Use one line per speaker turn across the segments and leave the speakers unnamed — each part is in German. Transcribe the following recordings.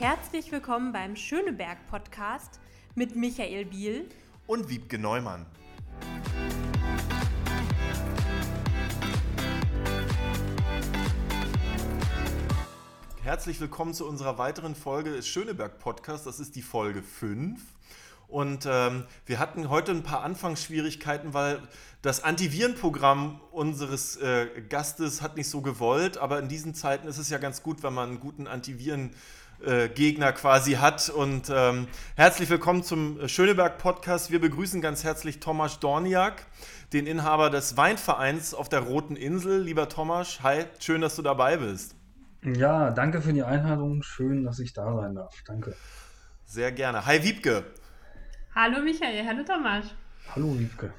Herzlich willkommen beim Schöneberg Podcast mit Michael Biel
und Wiebke Neumann. Herzlich willkommen zu unserer weiteren Folge des Schöneberg Podcasts. Das ist die Folge 5. Und ähm, wir hatten heute ein paar Anfangsschwierigkeiten, weil das Antivirenprogramm unseres äh, Gastes hat nicht so gewollt. Aber in diesen Zeiten ist es ja ganz gut, wenn man einen guten Antiviren äh, Gegner quasi hat. Und ähm, herzlich willkommen zum Schöneberg Podcast. Wir begrüßen ganz herzlich Thomas Dorniak, den Inhaber des Weinvereins auf der Roten Insel. Lieber Thomas, hi, schön, dass du dabei bist.
Ja, danke für die Einladung. Schön, dass ich da sein darf. Danke.
Sehr gerne. Hi Wiebke.
Hallo Michael, hallo Thomas.
Hallo Wiebke.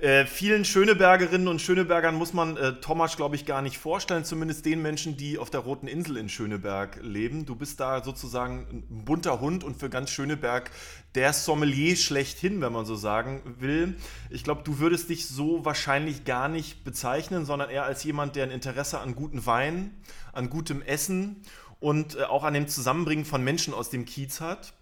Äh, vielen Schönebergerinnen und Schönebergern muss man äh, Thomas, glaube ich, gar nicht vorstellen, zumindest den Menschen, die auf der Roten Insel in Schöneberg leben. Du bist da sozusagen ein bunter Hund und für ganz Schöneberg der Sommelier schlechthin, wenn man so sagen will. Ich glaube, du würdest dich so wahrscheinlich gar nicht bezeichnen, sondern eher als jemand, der ein Interesse an guten Wein, an gutem Essen und äh, auch an dem Zusammenbringen von Menschen aus dem Kiez hat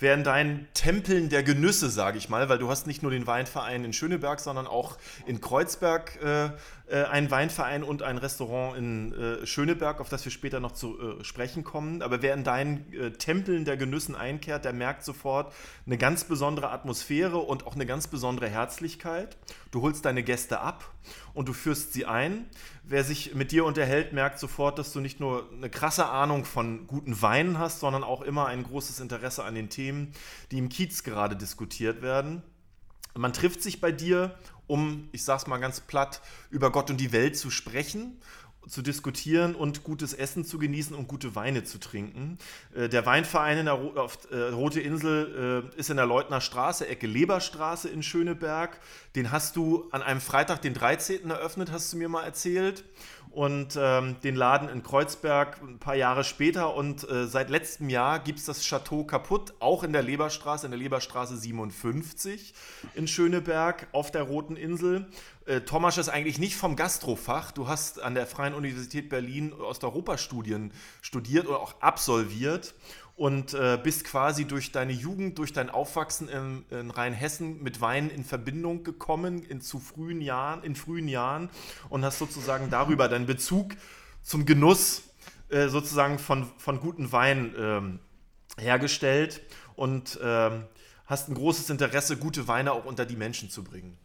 wären dein Tempeln der Genüsse, sage ich mal, weil du hast nicht nur den Weinverein in Schöneberg, sondern auch in Kreuzberg äh, äh, einen Weinverein und ein Restaurant in äh, Schöneberg, auf das wir später noch zu äh, sprechen kommen. Aber wer in deinen Tempeln der Genüssen einkehrt, der merkt sofort eine ganz besondere Atmosphäre und auch eine ganz besondere Herzlichkeit. Du holst deine Gäste ab und du führst sie ein. Wer sich mit dir unterhält, merkt sofort, dass du nicht nur eine krasse Ahnung von guten Weinen hast, sondern auch immer ein großes Interesse an den Themen, die im Kiez gerade diskutiert werden. Man trifft sich bei dir, um, ich sag's mal ganz platt, über Gott und die Welt zu sprechen zu diskutieren und gutes Essen zu genießen und gute Weine zu trinken. Äh, der Weinverein in der äh, Rote Insel äh, ist in der Leutner Straße, Ecke Leberstraße in Schöneberg. Den hast du an einem Freitag, den 13. eröffnet, hast du mir mal erzählt und ähm, den Laden in Kreuzberg ein paar Jahre später. Und äh, seit letztem Jahr gibt es das Chateau kaputt, auch in der Leberstraße, in der Leberstraße 57 in Schöneberg auf der Roten Insel. Äh, Thomas ist eigentlich nicht vom Gastrofach. Du hast an der Freien Universität Berlin Osteuropa-Studien studiert oder auch absolviert und äh, bist quasi durch deine Jugend, durch dein Aufwachsen in, in Rheinhessen mit Wein in Verbindung gekommen in zu frühen Jahren, in frühen Jahren und hast sozusagen darüber deinen Bezug zum Genuss äh, sozusagen von, von guten Wein ähm, hergestellt und ähm, hast ein großes Interesse, gute Weine auch unter die Menschen zu bringen.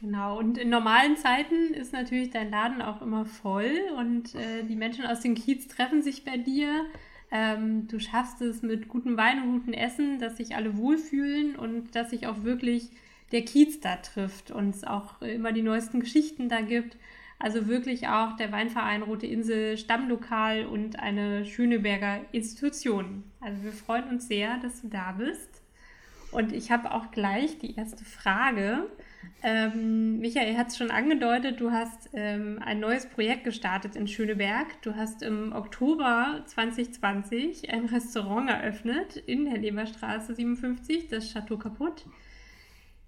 Genau, und in normalen Zeiten ist natürlich dein Laden auch immer voll und äh, die Menschen aus dem Kiez treffen sich bei dir. Ähm, du schaffst es mit gutem Wein und gutem Essen, dass sich alle wohlfühlen und dass sich auch wirklich der Kiez da trifft und es auch immer die neuesten Geschichten da gibt. Also wirklich auch der Weinverein Rote Insel Stammlokal und eine Schöneberger Institution. Also wir freuen uns sehr, dass du da bist. Und ich habe auch gleich die erste Frage. Ähm, Michael hat es schon angedeutet, du hast ähm, ein neues Projekt gestartet in Schöneberg. Du hast im Oktober 2020 ein Restaurant eröffnet in der Leberstraße 57, das Chateau Kaputt.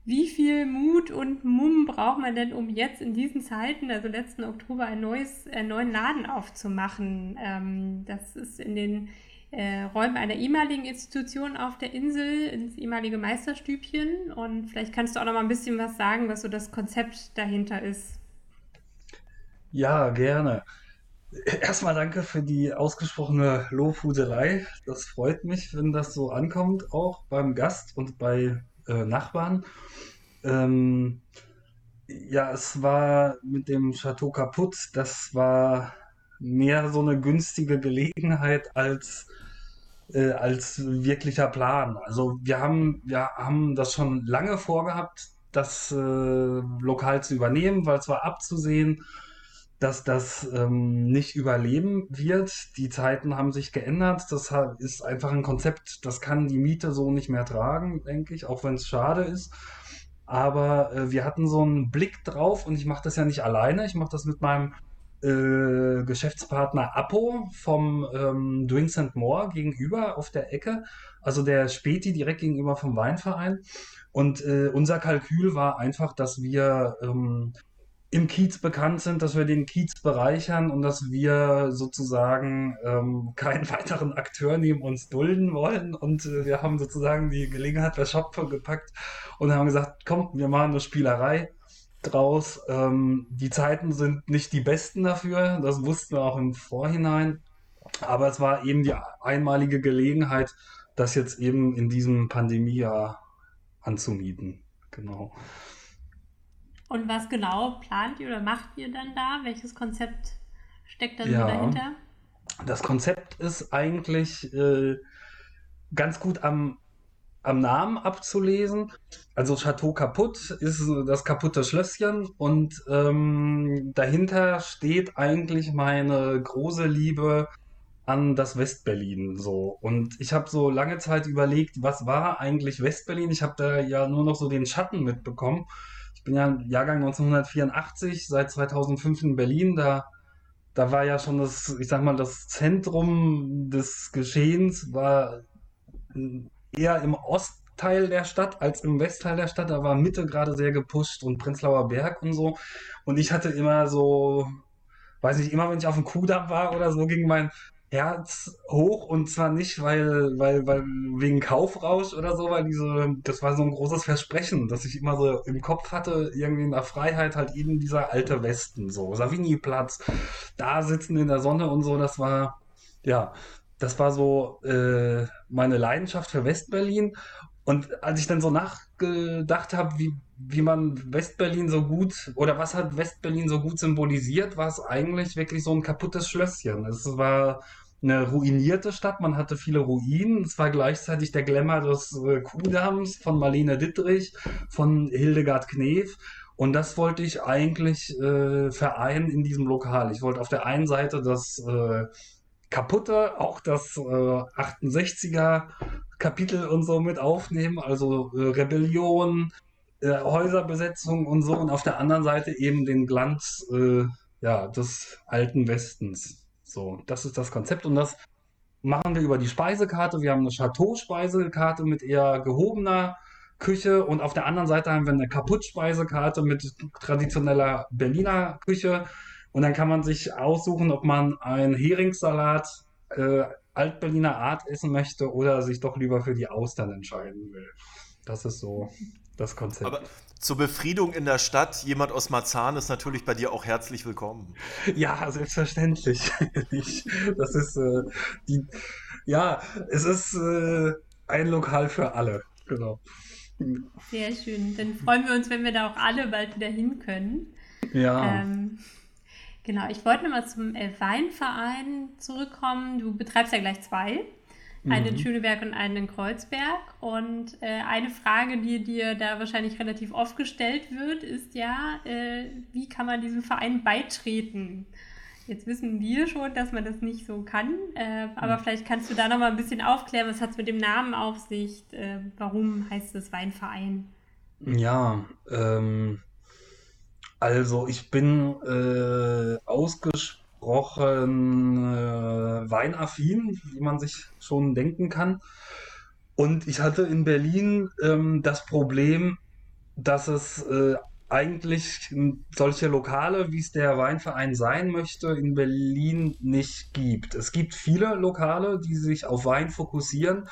Wie viel Mut und Mumm braucht man denn, um jetzt in diesen Zeiten, also letzten Oktober, ein neues, einen neuen Laden aufzumachen? Ähm, das ist in den äh, Räumen einer ehemaligen Institution auf der Insel, ins ehemalige Meisterstübchen. Und vielleicht kannst du auch noch mal ein bisschen was sagen, was so das Konzept dahinter ist.
Ja, gerne. Erstmal danke für die ausgesprochene Lobhudelei. Das freut mich, wenn das so ankommt, auch beim Gast und bei äh, Nachbarn. Ähm, ja, es war mit dem Chateau kaputt. Das war mehr so eine günstige Gelegenheit als äh, als wirklicher Plan. Also wir haben, wir haben das schon lange vorgehabt, das äh, lokal zu übernehmen, weil es war abzusehen, dass das ähm, nicht überleben wird. Die Zeiten haben sich geändert. Das ist einfach ein Konzept, das kann die Miete so nicht mehr tragen, denke ich, auch wenn es schade ist. Aber äh, wir hatten so einen Blick drauf und ich mache das ja nicht alleine. Ich mache das mit meinem äh, Geschäftspartner Apo vom ähm, Drinks and More gegenüber auf der Ecke, also der Späti direkt gegenüber vom Weinverein. Und äh, unser Kalkül war einfach, dass wir ähm, im Kiez bekannt sind, dass wir den Kiez bereichern und dass wir sozusagen ähm, keinen weiteren Akteur neben uns dulden wollen. Und äh, wir haben sozusagen die Gelegenheit bei Schopfe gepackt und haben gesagt, komm, wir machen eine Spielerei draus. Ähm, die Zeiten sind nicht die besten dafür, das wussten wir auch im Vorhinein. Aber es war eben die einmalige Gelegenheit, das jetzt eben in diesem Pandemiejahr anzumieten. Genau.
Und was genau plant ihr oder macht ihr dann da? Welches Konzept steckt da so
Ja,
dahinter?
das Konzept ist eigentlich äh, ganz gut am, am Namen abzulesen. Also Chateau kaputt ist das kaputte Schlösschen und ähm, dahinter steht eigentlich meine große Liebe an das Westberlin so. Und ich habe so lange Zeit überlegt, was war eigentlich Westberlin? Ich habe da ja nur noch so den Schatten mitbekommen. Ich bin ja Jahrgang 1984, seit 2005 in Berlin. Da, da war ja schon das, ich sag mal, das Zentrum des Geschehens war eher im Ostteil der Stadt als im Westteil der Stadt. Da war Mitte gerade sehr gepusht und Prenzlauer Berg und so. Und ich hatte immer so, weiß nicht, immer wenn ich auf dem Kudamm war oder so, ging mein Herz hoch und zwar nicht, weil, weil, weil wegen Kaufrausch oder so, weil diese, das war so ein großes Versprechen, das ich immer so im Kopf hatte, irgendwie in der Freiheit halt eben dieser alte Westen, so Savigny-Platz, da sitzen in der Sonne und so, das war, ja, das war so äh, meine Leidenschaft für Westberlin. Und als ich dann so nachgedacht habe, wie, wie man Westberlin so gut oder was hat Westberlin so gut symbolisiert, war es eigentlich wirklich so ein kaputtes Schlösschen. Es war eine ruinierte Stadt, man hatte viele Ruinen. Es war gleichzeitig der Glamour des äh, Kuhdamms von Marlene Dittrich, von Hildegard Knef. Und das wollte ich eigentlich äh, vereinen in diesem Lokal. Ich wollte auf der einen Seite das äh, kaputte, auch das äh, 68er Kapitel und so mit aufnehmen, also äh, Rebellion, äh, Häuserbesetzung und so, und auf der anderen Seite eben den Glanz äh, ja, des alten Westens. So, das ist das Konzept und das machen wir über die Speisekarte. Wir haben eine Chateau-Speisekarte mit eher gehobener Küche und auf der anderen Seite haben wir eine Kaputt-Speisekarte mit traditioneller Berliner Küche. Und dann kann man sich aussuchen, ob man einen Heringssalat äh, Altberliner Art essen möchte oder sich doch lieber für die Austern entscheiden will. Das ist so das Konzept.
Aber zur Befriedung in der Stadt, jemand aus Marzahn ist natürlich bei dir auch herzlich willkommen.
Ja, selbstverständlich. Ich, das ist äh, die, ja, es ist äh, ein Lokal für alle. Genau.
Sehr schön. Dann freuen wir uns, wenn wir da auch alle bald wieder hin können.
Ja.
Ähm, genau, ich wollte nochmal zum äh, Weinverein zurückkommen. Du betreibst ja gleich zwei. Einen in
Mhm.
Schöneberg und einen in Kreuzberg. Und äh, eine Frage, die dir da wahrscheinlich relativ oft gestellt wird, ist ja, äh, wie kann man diesem Verein beitreten? Jetzt wissen wir schon, dass man das nicht so kann, äh, aber vielleicht kannst du da nochmal ein bisschen aufklären, was hat es mit dem Namen auf sich? Äh, warum heißt es Weinverein?
Ja, ähm, also ich bin äh, ausgesprochen äh, weinaffin, wie man sich schon denken kann. Und ich hatte in Berlin ähm, das Problem, dass es äh, eigentlich solche Lokale, wie es der Weinverein sein möchte, in Berlin nicht gibt. Es gibt viele Lokale, die sich auf Wein fokussieren,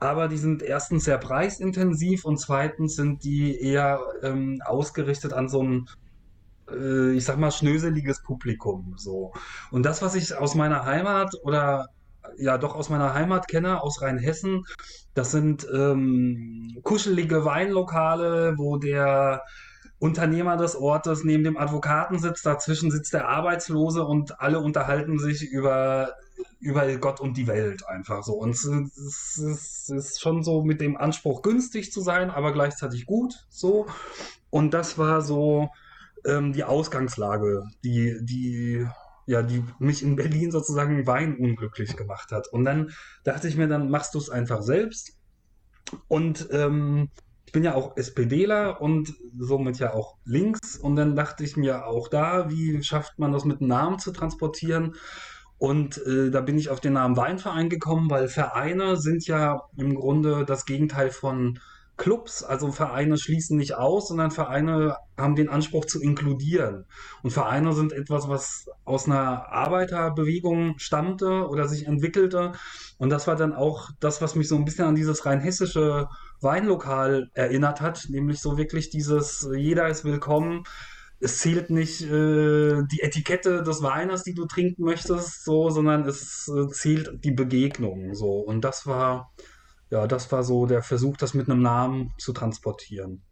aber die sind erstens sehr preisintensiv und zweitens sind die eher ähm, ausgerichtet an so ein, äh, ich sag mal, schnöseliges Publikum. So. Und das, was ich aus meiner Heimat oder ja doch aus meiner Heimat kenne, aus Rheinhessen, das sind ähm, kuschelige Weinlokale, wo der Unternehmer des Ortes neben dem Advokaten sitzt, dazwischen sitzt der Arbeitslose und alle unterhalten sich über, über Gott und die Welt einfach so. Und es ist, es ist schon so mit dem Anspruch, günstig zu sein, aber gleichzeitig gut so. Und das war so ähm, die Ausgangslage, die, die, ja, die mich in Berlin sozusagen weinunglücklich gemacht hat. Und dann dachte ich mir, dann machst du es einfach selbst. Und ähm, ich bin ja auch SPDler und somit ja auch links. Und dann dachte ich mir auch da, wie schafft man das mit Namen zu transportieren? Und äh, da bin ich auf den Namen Weinverein gekommen, weil Vereine sind ja im Grunde das Gegenteil von Clubs, also Vereine schließen nicht aus, sondern Vereine haben den Anspruch zu inkludieren. Und Vereine sind etwas, was aus einer Arbeiterbewegung stammte oder sich entwickelte. Und das war dann auch das, was mich so ein bisschen an dieses rein hessische Weinlokal erinnert hat, nämlich so wirklich dieses, jeder ist willkommen. Es zählt nicht äh, die Etikette des Weines, die du trinken möchtest, so, sondern es äh, zählt die Begegnung, so. Und das war, ja, das war so der Versuch, das mit einem Namen zu transportieren.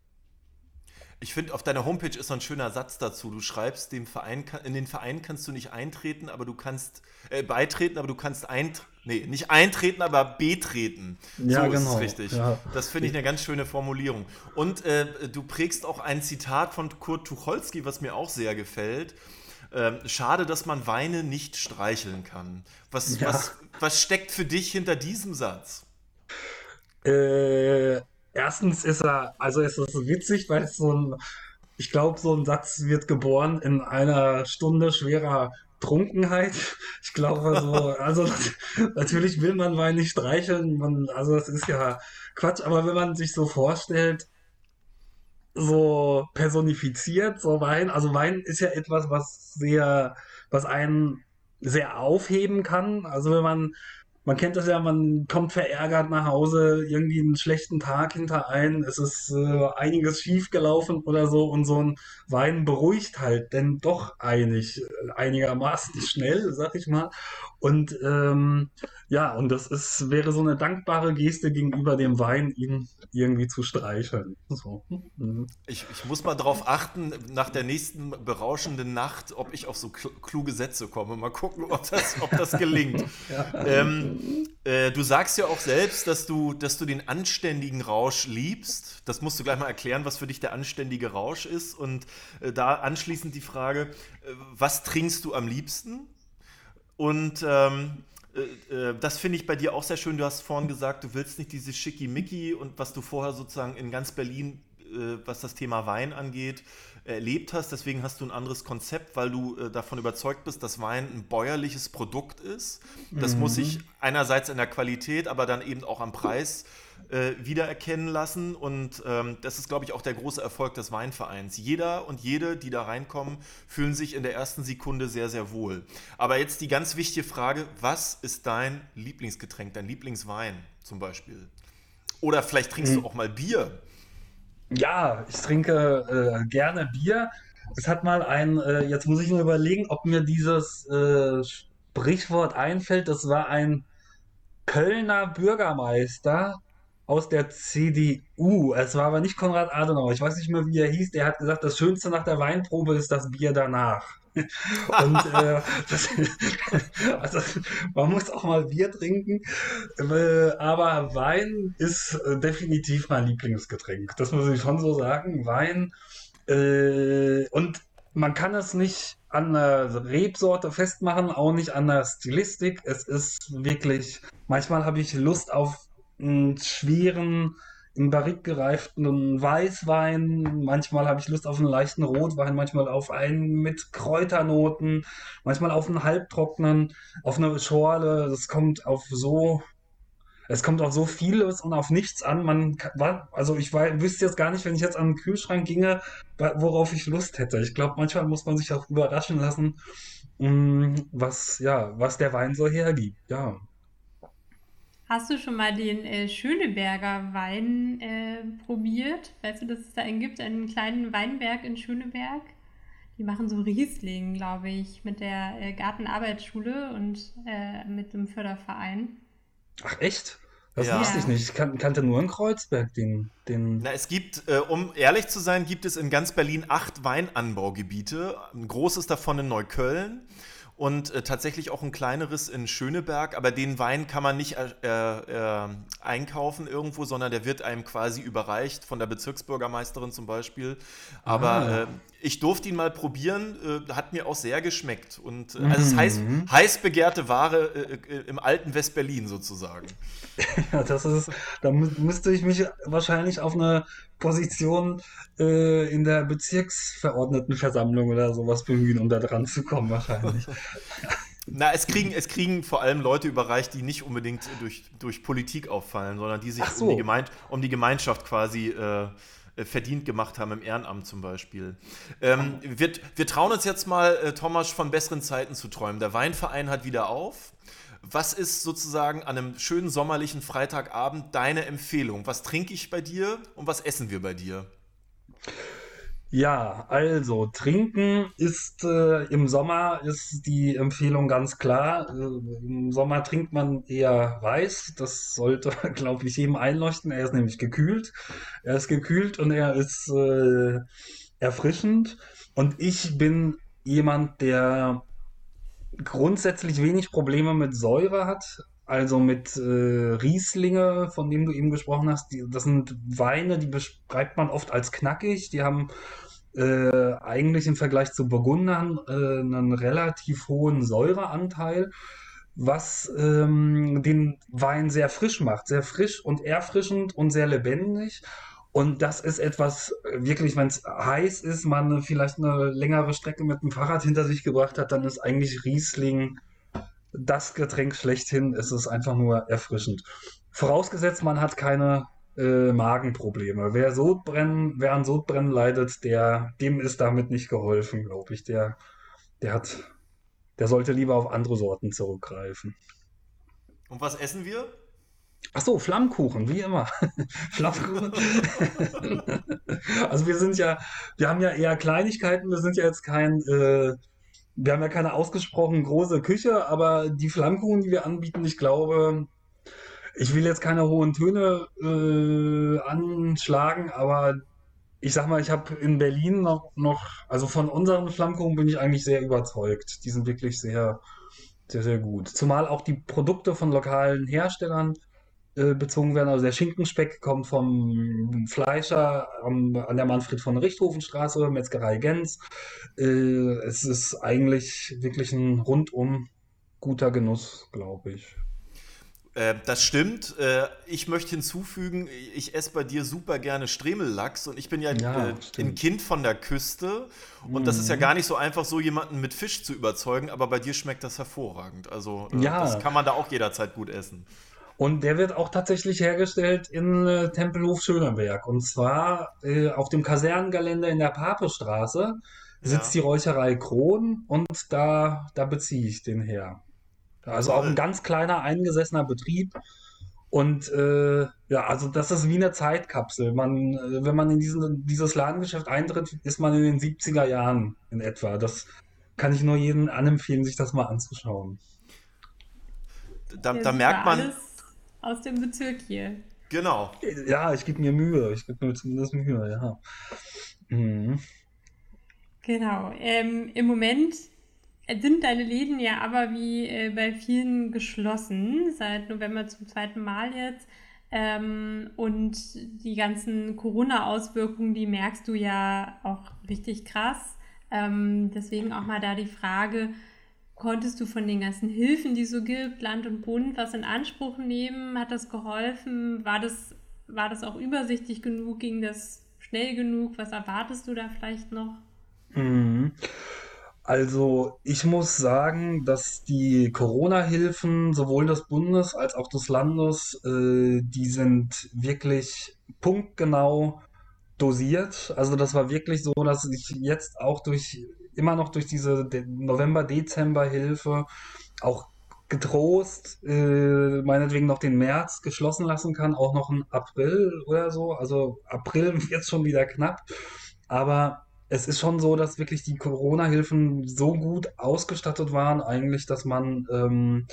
Ich finde, auf deiner Homepage ist so ein schöner Satz dazu. Du schreibst, dem Verein, in den Verein kannst du nicht eintreten, aber du kannst äh, beitreten, aber du kannst eintreten. Nee, nicht eintreten, aber betreten.
Ja,
so
genau.
ist es richtig.
Ja.
Das finde ich eine ganz schöne Formulierung. Und äh, du prägst auch ein Zitat von Kurt Tucholsky, was mir auch sehr gefällt. Ähm, schade, dass man Weine nicht streicheln kann. Was,
Ja.
was, was steckt für dich hinter diesem Satz?
Äh, erstens ist er, also es ist witzig, weil es so ein, ich glaube, so ein Satz wird geboren in einer Stunde schwerer Trunkenheit. Ich glaube so, also natürlich will man Wein nicht streicheln, man, also das ist ja Quatsch, aber wenn man sich so vorstellt, so personifiziert, so Wein, also Wein ist ja etwas, was sehr, was einen sehr aufheben kann. Also wenn man man kennt das ja, man kommt verärgert nach Hause, irgendwie einen schlechten Tag hinter ein, es ist äh, einiges schief gelaufen oder so und so ein Wein beruhigt halt denn doch einig, äh, einigermaßen schnell, sag ich mal. Und ähm, ja, und das ist, wäre so eine dankbare Geste gegenüber dem Wein, ihn irgendwie zu streicheln. So. Mhm.
Ich, ich muss mal darauf achten, nach der nächsten berauschenden Nacht, ob ich auf so kl kluge Sätze komme. Mal gucken, ob das, ob das gelingt. ähm, äh, du sagst ja auch selbst, dass du, dass du den anständigen Rausch liebst. Das musst du gleich mal erklären, was für dich der anständige Rausch ist. Und äh, da anschließend die Frage, äh, was trinkst du am liebsten? Und ähm, äh, äh, das finde ich bei dir auch sehr schön. Du hast vorhin gesagt, du willst nicht dieses Schickimicki und was du vorher sozusagen in ganz Berlin, äh, was das Thema Wein angeht, erlebt hast. Deswegen hast du ein anderes Konzept, weil du äh, davon überzeugt bist, dass Wein ein bäuerliches Produkt ist. Das muss sich einerseits in der Qualität, aber dann eben auch am Preis äh, wiedererkennen lassen. Und ähm, das ist, glaube ich, auch der große Erfolg des Weinvereins. Jeder und jede, die da reinkommen, fühlen sich in der ersten Sekunde sehr, sehr wohl. Aber jetzt die ganz wichtige Frage, was ist dein Lieblingsgetränk, dein Lieblingswein zum Beispiel? Oder vielleicht trinkst du auch mal Bier.
Ja, ich trinke äh, gerne Bier. Es hat mal ein, äh, jetzt muss ich nur überlegen, ob mir dieses äh, Sprichwort einfällt. Das war ein Kölner Bürgermeister aus der CDU. Es war aber nicht Konrad Adenauer. Ich weiß nicht mehr, wie er hieß. Der hat gesagt, das Schönste nach der Weinprobe ist das Bier danach. Und äh, das, also man muss auch mal Bier trinken, aber Wein ist äh, definitiv mein Lieblingsgetränk. Das muss ich schon so sagen. Wein äh, und man kann es nicht an der Rebsorte festmachen, auch nicht an der Stilistik. Es ist wirklich, manchmal habe ich Lust auf einen schweren, im Barrique gereiften Weißwein, manchmal habe ich Lust auf einen leichten Rotwein, manchmal auf einen mit Kräuternoten, manchmal auf einen halbtrockenen, auf eine Schorle. Das kommt auf so, es kommt auf so vieles und auf nichts an. Man, also ich wei- wüsste jetzt gar nicht, wenn ich jetzt an den Kühlschrank ginge, worauf ich Lust hätte. Ich glaube, manchmal muss man sich auch überraschen lassen, mm, was, ja, was der Wein so hergibt. Ja.
Hast du schon mal den äh, Schöneberger Wein äh, probiert? Weißt du, dass es da einen gibt, einen kleinen Weinberg in Schöneberg? Die machen so Riesling, glaube ich, mit der äh, Gartenarbeitsschule und äh, mit dem Förderverein.
Ach echt? Das
Ja.
wusste ich nicht. Ich kan kannte nur in Kreuzberg den, den.
Na, es gibt, äh, um ehrlich zu sein, gibt es in ganz Berlin acht Weinanbaugebiete. Ein großes davon in Neukölln und äh, tatsächlich auch ein kleineres in Schöneberg. Aber den Wein kann man nicht äh, äh, einkaufen irgendwo, sondern der wird einem quasi überreicht von der Bezirksbürgermeisterin zum Beispiel. Aber
Ah.
Ich durfte ihn mal probieren, äh, hat mir auch sehr geschmeckt. Und äh, also es
Mhm.
heißt heiß begehrte Ware äh, äh, im alten Westberlin sozusagen.
Ja, das ist, da mü müsste ich mich wahrscheinlich auf eine Position äh, in der Bezirksverordnetenversammlung oder sowas bemühen, um da dran zu kommen, wahrscheinlich.
Na, es kriegen, es kriegen vor allem Leute überreicht, die nicht unbedingt durch, durch Politik auffallen, sondern die sich
so.
um, die um die Gemeinschaft quasi äh, äh, verdient gemacht haben, im Ehrenamt zum Beispiel. Ähm, wir, wir trauen uns jetzt mal, äh, Thomas, von besseren Zeiten zu träumen. Der Weinverein hat wieder auf. Was ist sozusagen an einem schönen sommerlichen Freitagabend deine Empfehlung? Was trinke ich bei dir und was essen wir bei dir?
Ja, also trinken ist äh, im Sommer ist die Empfehlung ganz klar. Äh, im Sommer trinkt man eher weiß. Das sollte, glaube ich, jedem einleuchten. Er ist nämlich gekühlt. Er ist gekühlt und er ist äh, erfrischend. Und ich bin jemand, der grundsätzlich wenig Probleme mit Säure hat. Also mit äh, Rieslinge, von dem du eben gesprochen hast, die, das sind Weine, die beschreibt man oft als knackig. Die haben äh, eigentlich im Vergleich zu Burgundern äh, einen relativ hohen Säureanteil, was ähm, den Wein sehr frisch macht. Sehr frisch und erfrischend und sehr lebendig. Und das ist etwas, wirklich, wenn es heiß ist, man vielleicht eine längere Strecke mit dem Fahrrad hinter sich gebracht hat, dann ist eigentlich Riesling das Getränk schlechthin. Es ist einfach nur erfrischend. Vorausgesetzt, man hat keine äh, Magenprobleme. Wer Sodbrennen, wer an Sodbrennen leidet, der, dem ist damit nicht geholfen, glaube ich. Der, der hat, der sollte lieber auf andere Sorten zurückgreifen.
Und was essen wir?
Ach so, Flammkuchen, wie immer. Flammkuchen. also wir sind ja, wir haben ja eher Kleinigkeiten, wir sind ja jetzt kein, äh, wir haben ja keine ausgesprochen große Küche, aber die Flammkuchen, die wir anbieten, ich glaube, ich will jetzt keine hohen Töne äh, anschlagen, aber ich sag mal, ich habe in Berlin noch, noch, also von unseren Flammkuchen bin ich eigentlich sehr überzeugt. Die sind wirklich sehr, sehr, sehr gut. Zumal auch die Produkte von lokalen Herstellern äh, bezogen werden. Also der Schinkenspeck kommt vom Fleischer am, an der Manfred von Richthofenstraße, Metzgerei Gens. Äh, es ist eigentlich wirklich ein rundum guter Genuss, glaube ich.
Äh, das stimmt. Äh, ich möchte hinzufügen, ich esse bei dir super gerne Stremellachs und ich bin ja,
Ja,
äh, ein. Kind von der Küste und das ist ja
Mhm.
gar nicht so einfach, so jemanden mit Fisch zu überzeugen, aber bei dir schmeckt das hervorragend. Also äh, das
Ja,
kann man da auch jederzeit gut essen.
und der wird auch tatsächlich hergestellt in äh, Tempelhof Schöneberg. Und zwar äh, auf dem Kasernengelände in der Papestraße sitzt
Ja,
die Räucherei Kron und da, da beziehe ich den her. Also auch ein ganz kleiner eingesessener Betrieb. Und äh, ja, also das ist wie eine Zeitkapsel. Man, äh, wenn man in diesen, dieses Ladengeschäft eintritt, ist man in den 70er Jahren in etwa. Das kann ich nur jedem anempfehlen, sich das mal anzuschauen.
Da, da merkt man,
alles aus dem Bezirk hier.
genau.
Ja, ich gebe mir Mühe. Ich gebe mir zumindest Mühe, ja. Mhm.
Genau. Ähm, im Moment sind deine Läden ja aber wie äh, bei vielen geschlossen, seit November zum zweiten Mal jetzt. Ähm, und die ganzen Corona-Auswirkungen, die merkst du ja auch richtig krass. Ähm, deswegen auch mal da die Frage, konntest du von den ganzen Hilfen, die es so gibt, Land und Bund, was in Anspruch nehmen? Hat das geholfen? War das, war das auch übersichtlich genug? Ging das schnell genug? Was erwartest du da vielleicht noch?
Mhm. Also, ich muss sagen, dass die Corona-Hilfen sowohl des Bundes als auch des Landes, äh, die sind wirklich punktgenau dosiert. Also, das war wirklich so, dass ich jetzt auch durch, immer noch durch diese De November-Dezember-Hilfe auch getrost, äh, meinetwegen noch den März geschlossen lassen kann, auch noch im April oder so. Also, April wird schon wieder knapp. Aber es ist schon so, dass wirklich die Corona-Hilfen so gut ausgestattet waren, eigentlich, dass man, ähm,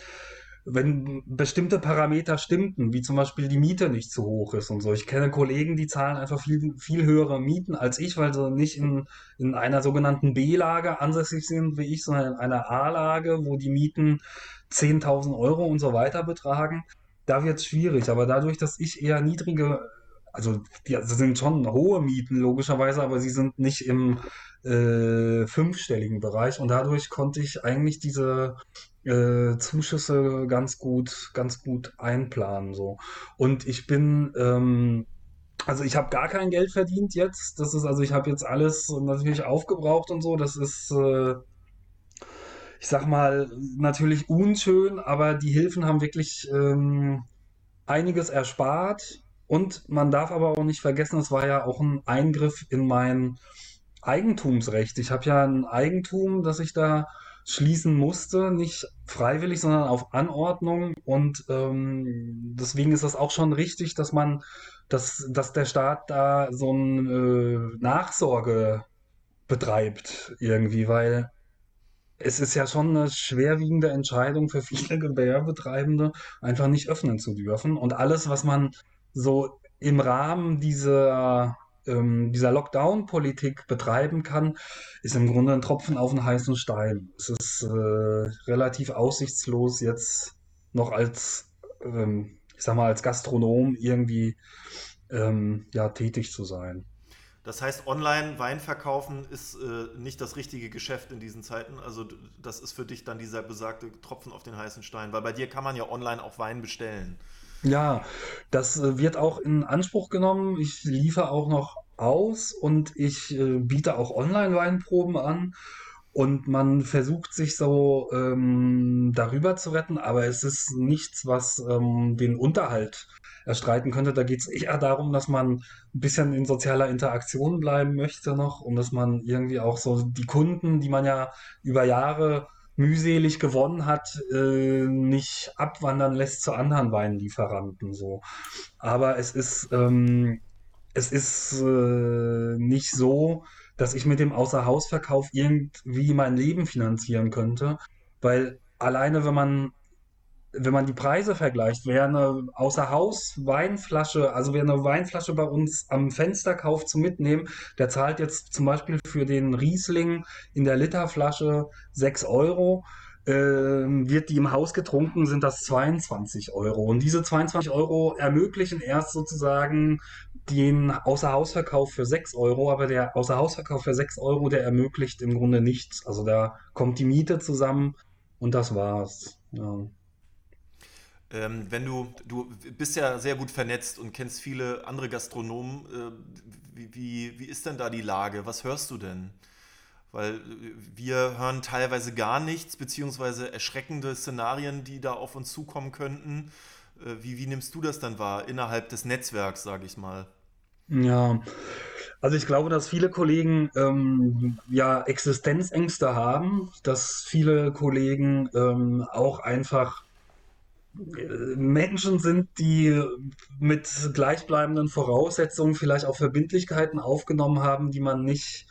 wenn bestimmte Parameter stimmten, wie zum Beispiel die Miete nicht zu hoch ist und so. Ich kenne Kollegen, die zahlen einfach viel, viel höhere Mieten als ich, weil sie nicht in, in einer sogenannten B-Lage ansässig sind wie ich, sondern in einer A-Lage, wo die Mieten 10.000 Euro und so weiter betragen. Da wird es schwierig, aber dadurch, dass ich eher niedrige also die sind schon hohe Mieten logischerweise, aber sie sind nicht im äh, fünfstelligen Bereich und dadurch konnte ich eigentlich diese äh, Zuschüsse ganz gut, ganz gut einplanen so. Und ich bin, ähm, also ich habe gar kein Geld verdient jetzt. Das ist also ich habe jetzt alles natürlich aufgebraucht und so. Das ist äh, ich sag mal, natürlich unschön, aber die Hilfen haben wirklich ähm, einiges erspart. Und man darf aber auch nicht vergessen, es war ja auch ein Eingriff in mein Eigentumsrecht. Ich habe ja ein Eigentum, das ich da schließen musste, nicht freiwillig, sondern auf Anordnung. Und ähm, deswegen ist das auch schon richtig, dass man, dass, dass der Staat da so eine äh, Nachsorge betreibt irgendwie, weil es ist ja schon eine schwerwiegende Entscheidung für viele Gewerbetreibende, einfach nicht öffnen zu dürfen. Und alles, was man so im Rahmen dieser, ähm, dieser Lockdown-Politik betreiben kann, ist im Grunde ein Tropfen auf einen heißen Stein. Es ist äh, relativ aussichtslos, jetzt noch als, ähm, ich sag mal, als Gastronom irgendwie ähm, ja, tätig zu sein.
Das heißt, online Wein verkaufen ist äh, nicht das richtige Geschäft in diesen Zeiten. Also das ist für dich dann dieser besagte Tropfen auf den heißen Stein, weil bei dir kann man ja online auch Wein bestellen.
Ja, das äh, wird auch in Anspruch genommen. Ich liefere auch noch aus und ich äh, biete auch Online-Weinproben an. Und man versucht sich so ähm, darüber zu retten, aber es ist nichts, was ähm, den Unterhalt erstreiten könnte. Da geht es eher darum, dass man ein bisschen in sozialer Interaktion bleiben möchte noch und dass man irgendwie auch so die Kunden, die man ja über Jahre mühselig gewonnen hat, äh, nicht abwandern lässt zu anderen Weinlieferanten so. Aber es ist ähm, es ist äh, nicht so, dass ich mit dem Außerhausverkauf irgendwie mein Leben finanzieren könnte, weil alleine wenn man wenn man die Preise vergleicht, wer eine Außerhaus-Weinflasche, also wer eine Weinflasche bei uns am Fenster kauft zum Mitnehmen, der zahlt jetzt zum Beispiel für den Riesling in der Literflasche 6 Euro. Ähm, wird die im Haus getrunken, sind das 22 Euro. Und diese 22 Euro ermöglichen erst sozusagen den Außerhausverkauf für 6 Euro, aber der Außerhausverkauf für 6 Euro, der ermöglicht im Grunde nichts. Also da kommt die Miete zusammen und das war's. Ja.
Ähm, wenn du, du bist ja sehr gut vernetzt und kennst viele andere Gastronomen, äh, wie, wie, wie ist denn da die Lage? Was hörst du denn? Weil äh, wir hören teilweise gar nichts, beziehungsweise erschreckende Szenarien, die da auf uns zukommen könnten. Äh, wie, wie nimmst du das dann wahr innerhalb des Netzwerks, sage ich mal?
Ja, also ich glaube, dass viele Kollegen ähm, ja Existenzängste haben, dass viele Kollegen ähm, auch einfach Menschen sind, die mit gleichbleibenden Voraussetzungen vielleicht auch Verbindlichkeiten aufgenommen haben, die man nicht,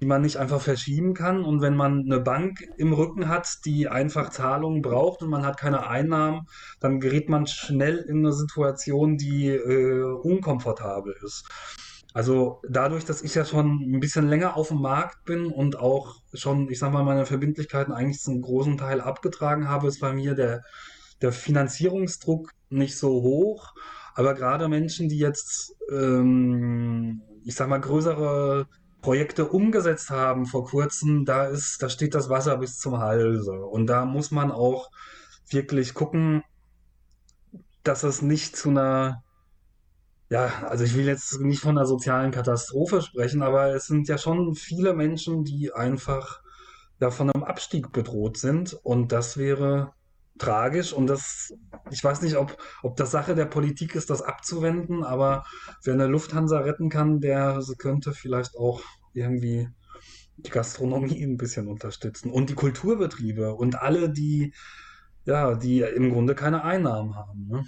die man nicht einfach verschieben kann. Und wenn man eine Bank im Rücken hat, die einfach Zahlungen braucht und man hat keine Einnahmen, dann gerät man schnell in eine Situation, die äh, unkomfortabel ist. Also dadurch, dass ich ja schon ein bisschen länger auf dem Markt bin und auch schon, ich sag mal, meine Verbindlichkeiten eigentlich zum großen Teil abgetragen habe, ist bei mir der der Finanzierungsdruck nicht so hoch. Aber gerade Menschen, die jetzt, ähm, ich sag mal, größere Projekte umgesetzt haben vor kurzem, da ist, da steht das Wasser bis zum Halse. Und da muss man auch wirklich gucken, dass es nicht zu einer, ja, also ich will jetzt nicht von einer sozialen Katastrophe sprechen, aber es sind ja schon viele Menschen, die einfach ja von einem Abstieg bedroht sind. Und das wäre tragisch und das, ich weiß nicht, ob, ob das Sache der Politik ist, das abzuwenden, aber wer eine Lufthansa retten kann, der könnte vielleicht auch irgendwie die Gastronomie ein bisschen unterstützen und die Kulturbetriebe und alle, die, ja, die im Grunde keine Einnahmen haben. Ne?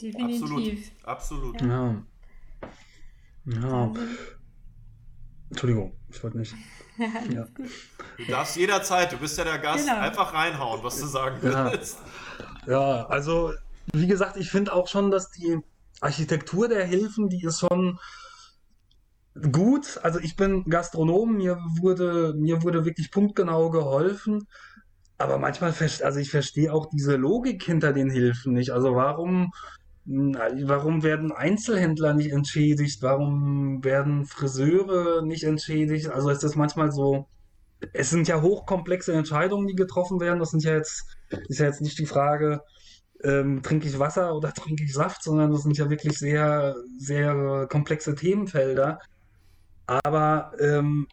Definitiv.
Absolut. Absolut.
Ja. Ja. Entschuldigung, ich wollte nicht.
Ja. Du darfst jederzeit, du bist ja der Gast, genau. einfach reinhauen, was du sagen willst.
Ja, ja also wie gesagt, ich finde auch schon, dass die Architektur der Hilfen, die ist schon gut. Also ich bin Gastronom, mir wurde, mir wurde wirklich punktgenau geholfen. Aber manchmal, also ich verstehe auch diese Logik hinter den Hilfen nicht. Also warum Warum werden Einzelhändler nicht entschädigt? Warum werden Friseure nicht entschädigt? Also ist das manchmal so, es sind ja hochkomplexe Entscheidungen, die getroffen werden. Das sind ja jetzt, ist ja jetzt nicht die Frage, ähm, trinke ich Wasser oder trinke ich Saft, sondern das sind ja wirklich sehr, sehr komplexe Themenfelder. Aber ähm,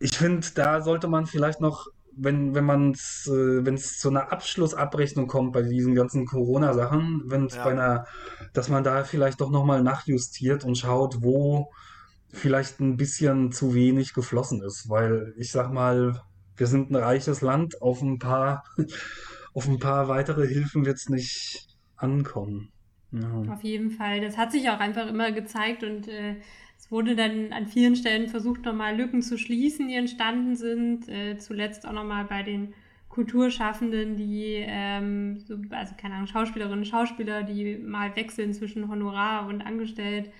ich finde, da sollte man vielleicht noch wenn, wenn man es, äh, wenn es zu einer Abschlussabrechnung kommt bei diesen ganzen Corona-Sachen, wenn es
Ja.
bei einer, dass man da vielleicht doch nochmal nachjustiert und schaut, wo vielleicht ein bisschen zu wenig geflossen ist. Weil ich sag mal, wir sind ein reiches Land, auf ein paar, auf ein paar weitere Hilfen wird es nicht ankommen. Ja.
Auf jeden Fall. Das hat sich auch einfach immer gezeigt und äh, wurde dann an vielen Stellen versucht, nochmal Lücken zu schließen, die entstanden sind. Äh, zuletzt auch nochmal bei den Kulturschaffenden, die, ähm, so, also keine Ahnung, Schauspielerinnen, Schauspieler, die mal wechseln zwischen Honorar und Angestellt.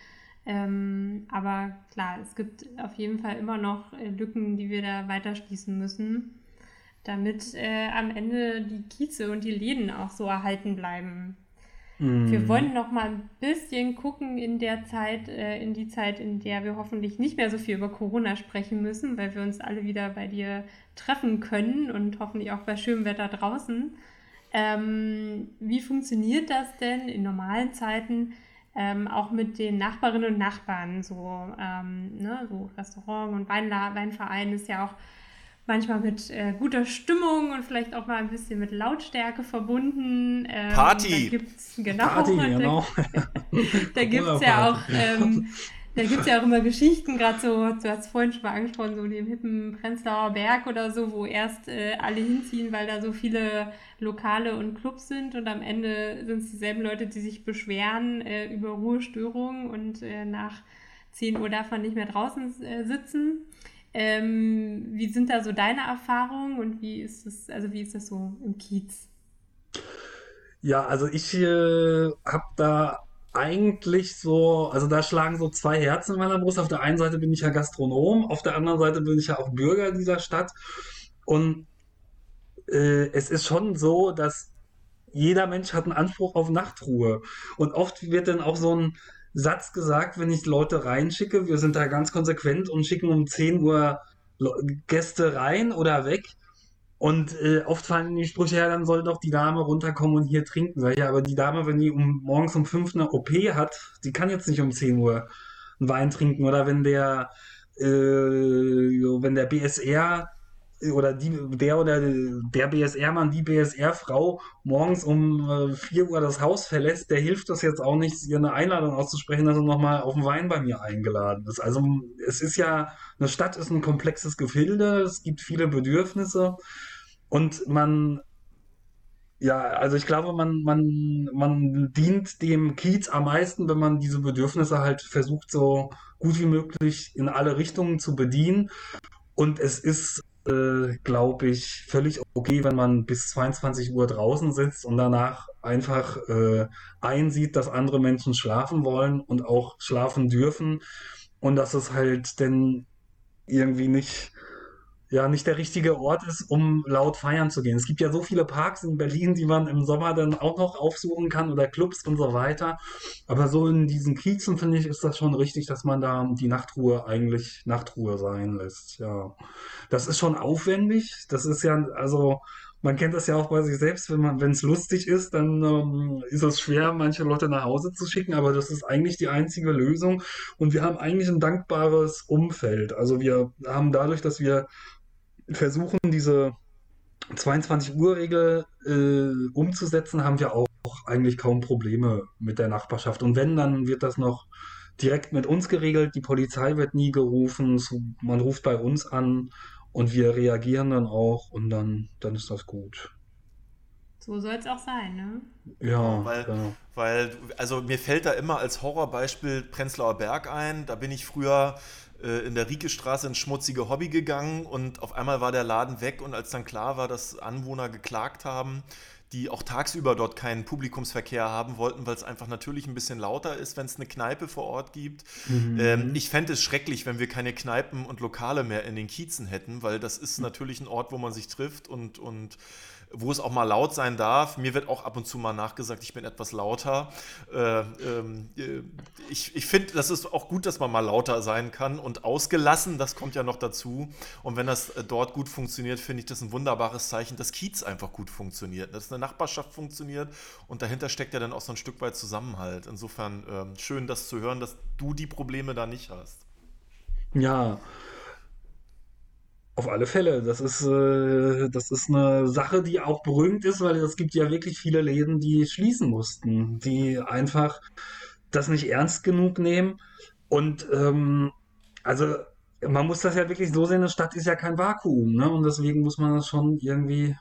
Ähm, aber klar, es gibt auf jeden Fall immer noch äh, Lücken, die wir da weiter schließen müssen, damit äh, am Ende die Kieze und die Läden auch so erhalten bleiben. Wir
Mhm.
wollen noch mal ein bisschen gucken in der Zeit, äh, in die Zeit, in der wir hoffentlich nicht mehr so viel über Corona sprechen müssen, weil wir uns alle wieder bei dir treffen können und hoffentlich auch bei schönem Wetter draußen. Ähm, wie funktioniert das denn in normalen Zeiten ähm, auch mit den Nachbarinnen und Nachbarn? So, ähm, ne, so Restaurant und Weinla Weinverein ist ja auch manchmal mit äh, guter Stimmung und vielleicht auch mal ein bisschen mit Lautstärke verbunden. Ähm,
Party.
Da gibt's, genau,
Party,
da,
genau.
da gibt es ja auch, ähm, da gibt's ja auch immer Geschichten, gerade so, du hast vorhin schon mal angesprochen, so dem hippen Prenzlauer Berg oder so, wo erst äh, alle hinziehen, weil da so viele Lokale und Clubs sind und am Ende sind es dieselben Leute, die sich beschweren äh, über Ruhestörungen und äh, nach 10 Uhr darf man nicht mehr draußen äh, sitzen. Ähm, wie sind da so deine Erfahrungen und wie ist das, also wie ist das so im Kiez?
Ja, also ich äh, habe da eigentlich so, also da schlagen so zwei Herzen in meiner Brust. Auf der einen Seite bin ich ja Gastronom, auf der anderen Seite bin ich ja auch Bürger dieser Stadt. Und äh, es ist schon so, dass jeder Mensch hat einen Anspruch auf Nachtruhe. Und oft wird dann auch so ein Satz gesagt, wenn ich Leute reinschicke, wir sind da ganz konsequent und schicken um 10 Uhr Gäste rein oder weg. Und äh, oft fallen die Sprüche, ja, dann soll doch die Dame runterkommen und hier trinken. Ja, aber die Dame, wenn die um, morgens um 5 eine OP hat, die kann jetzt nicht um 10 Uhr einen Wein trinken. Oder wenn der, äh, wenn der BSR oder die, der oder der BSR-Mann, die BSR-Frau morgens um äh, 4 Uhr das Haus verlässt, der hilft das jetzt auch nicht, ihr eine Einladung auszusprechen, dass er nochmal auf den Wein bei mir eingeladen ist. Also es ist ja, eine Stadt ist ein komplexes Gefilde, es gibt viele Bedürfnisse und man, ja, also ich glaube, man, man, man dient dem Kiez am meisten, wenn man diese Bedürfnisse halt versucht, so gut wie möglich in alle Richtungen zu bedienen. Und es ist, äh, glaube ich, völlig okay, wenn man bis 22 Uhr draußen sitzt und danach einfach äh, einsieht, dass andere Menschen schlafen wollen und auch schlafen dürfen und dass es halt denn irgendwie nicht, ja, nicht der richtige Ort ist, um laut feiern zu gehen. Es gibt ja so viele Parks in Berlin, die man im Sommer dann auch noch aufsuchen kann oder Clubs und so weiter. Aber so in diesen Kiezen, finde ich, ist das schon richtig, dass man da die Nachtruhe eigentlich Nachtruhe sein lässt. Ja. Das ist schon aufwendig. Das ist ja, also, man kennt das ja auch bei sich selbst, wenn man, wenn es lustig ist, dann ähm, ist es schwer, manche Leute nach Hause zu schicken, aber das ist eigentlich die einzige Lösung. Und wir haben eigentlich ein dankbares Umfeld. Also wir haben dadurch, dass wir versuchen, diese 22-Uhr-Regel äh, umzusetzen, haben wir auch eigentlich kaum Probleme mit der Nachbarschaft. Und wenn, dann wird das noch direkt mit uns geregelt. Die Polizei wird nie gerufen. Man ruft bei uns an und wir reagieren dann auch und dann, dann ist das gut.
So soll es auch sein, ne?
Ja,
Weil,
ja.
weil, also mir fällt da immer als Horrorbeispiel Prenzlauer Berg ein. Da bin ich früher äh, in der Riekestraße ins schmutzige Hobby gegangen und auf einmal war der Laden weg und als dann klar war, dass Anwohner geklagt haben, die auch tagsüber dort keinen Publikumsverkehr haben wollten, weil es einfach natürlich ein bisschen lauter ist, wenn es eine Kneipe vor Ort gibt.
Mhm.
Ähm, ich fände es schrecklich, wenn wir keine Kneipen und Lokale mehr in den Kiezen hätten, weil das ist natürlich ein Ort, wo man sich trifft und, und wo es auch mal laut sein darf. Mir wird auch ab und zu mal nachgesagt, ich bin etwas lauter. Äh, ähm, äh, ich ich finde, das ist auch gut, dass man mal lauter sein kann und ausgelassen, das kommt ja noch dazu. Und wenn das äh, dort gut funktioniert, finde ich das ein wunderbares Zeichen, dass Kiez einfach gut funktioniert, dass eine Nachbarschaft funktioniert und dahinter steckt ja dann auch so ein Stück weit Zusammenhalt. Insofern ähm, schön, das zu hören, dass du die Probleme da nicht hast.
Ja. Auf alle Fälle. Das ist, äh, das ist eine Sache, die auch berühmt ist, weil es gibt ja wirklich viele Läden, die schließen mussten, die einfach das nicht ernst genug nehmen. Und ähm, also man muss das ja wirklich so sehen, eine Stadt ist ja kein Vakuum, ne? Und deswegen muss man das schon irgendwie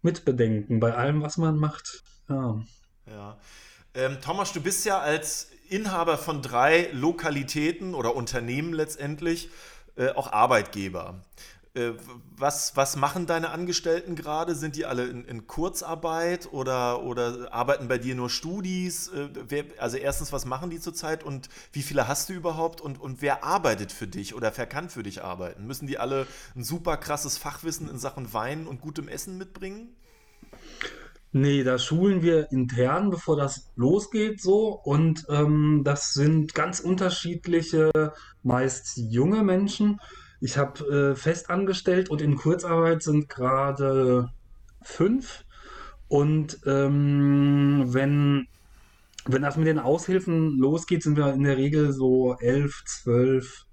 mitbedenken bei allem, was man macht. Ja.
Ja. Ähm, Thomas, du bist ja als Inhaber von drei Lokalitäten oder Unternehmen letztendlich äh, auch Arbeitgeber. Äh, was, was machen deine Angestellten gerade? Sind die alle in, in Kurzarbeit oder, oder arbeiten bei dir nur Studis? Äh, wer, also erstens, was machen die zurzeit und wie viele hast du überhaupt und, und wer arbeitet für dich oder wer kann für dich arbeiten? Müssen die alle ein super krasses Fachwissen in Sachen Wein und gutem Essen mitbringen?
Nee, da schulen wir intern, bevor das losgeht, so. Und ähm, das sind ganz unterschiedliche, meist junge Menschen. Ich habe äh, festangestellt und in Kurzarbeit sind gerade fünf. Und ähm, wenn, wenn das mit den Aushilfen losgeht, sind wir in der Regel so elf, zwölf,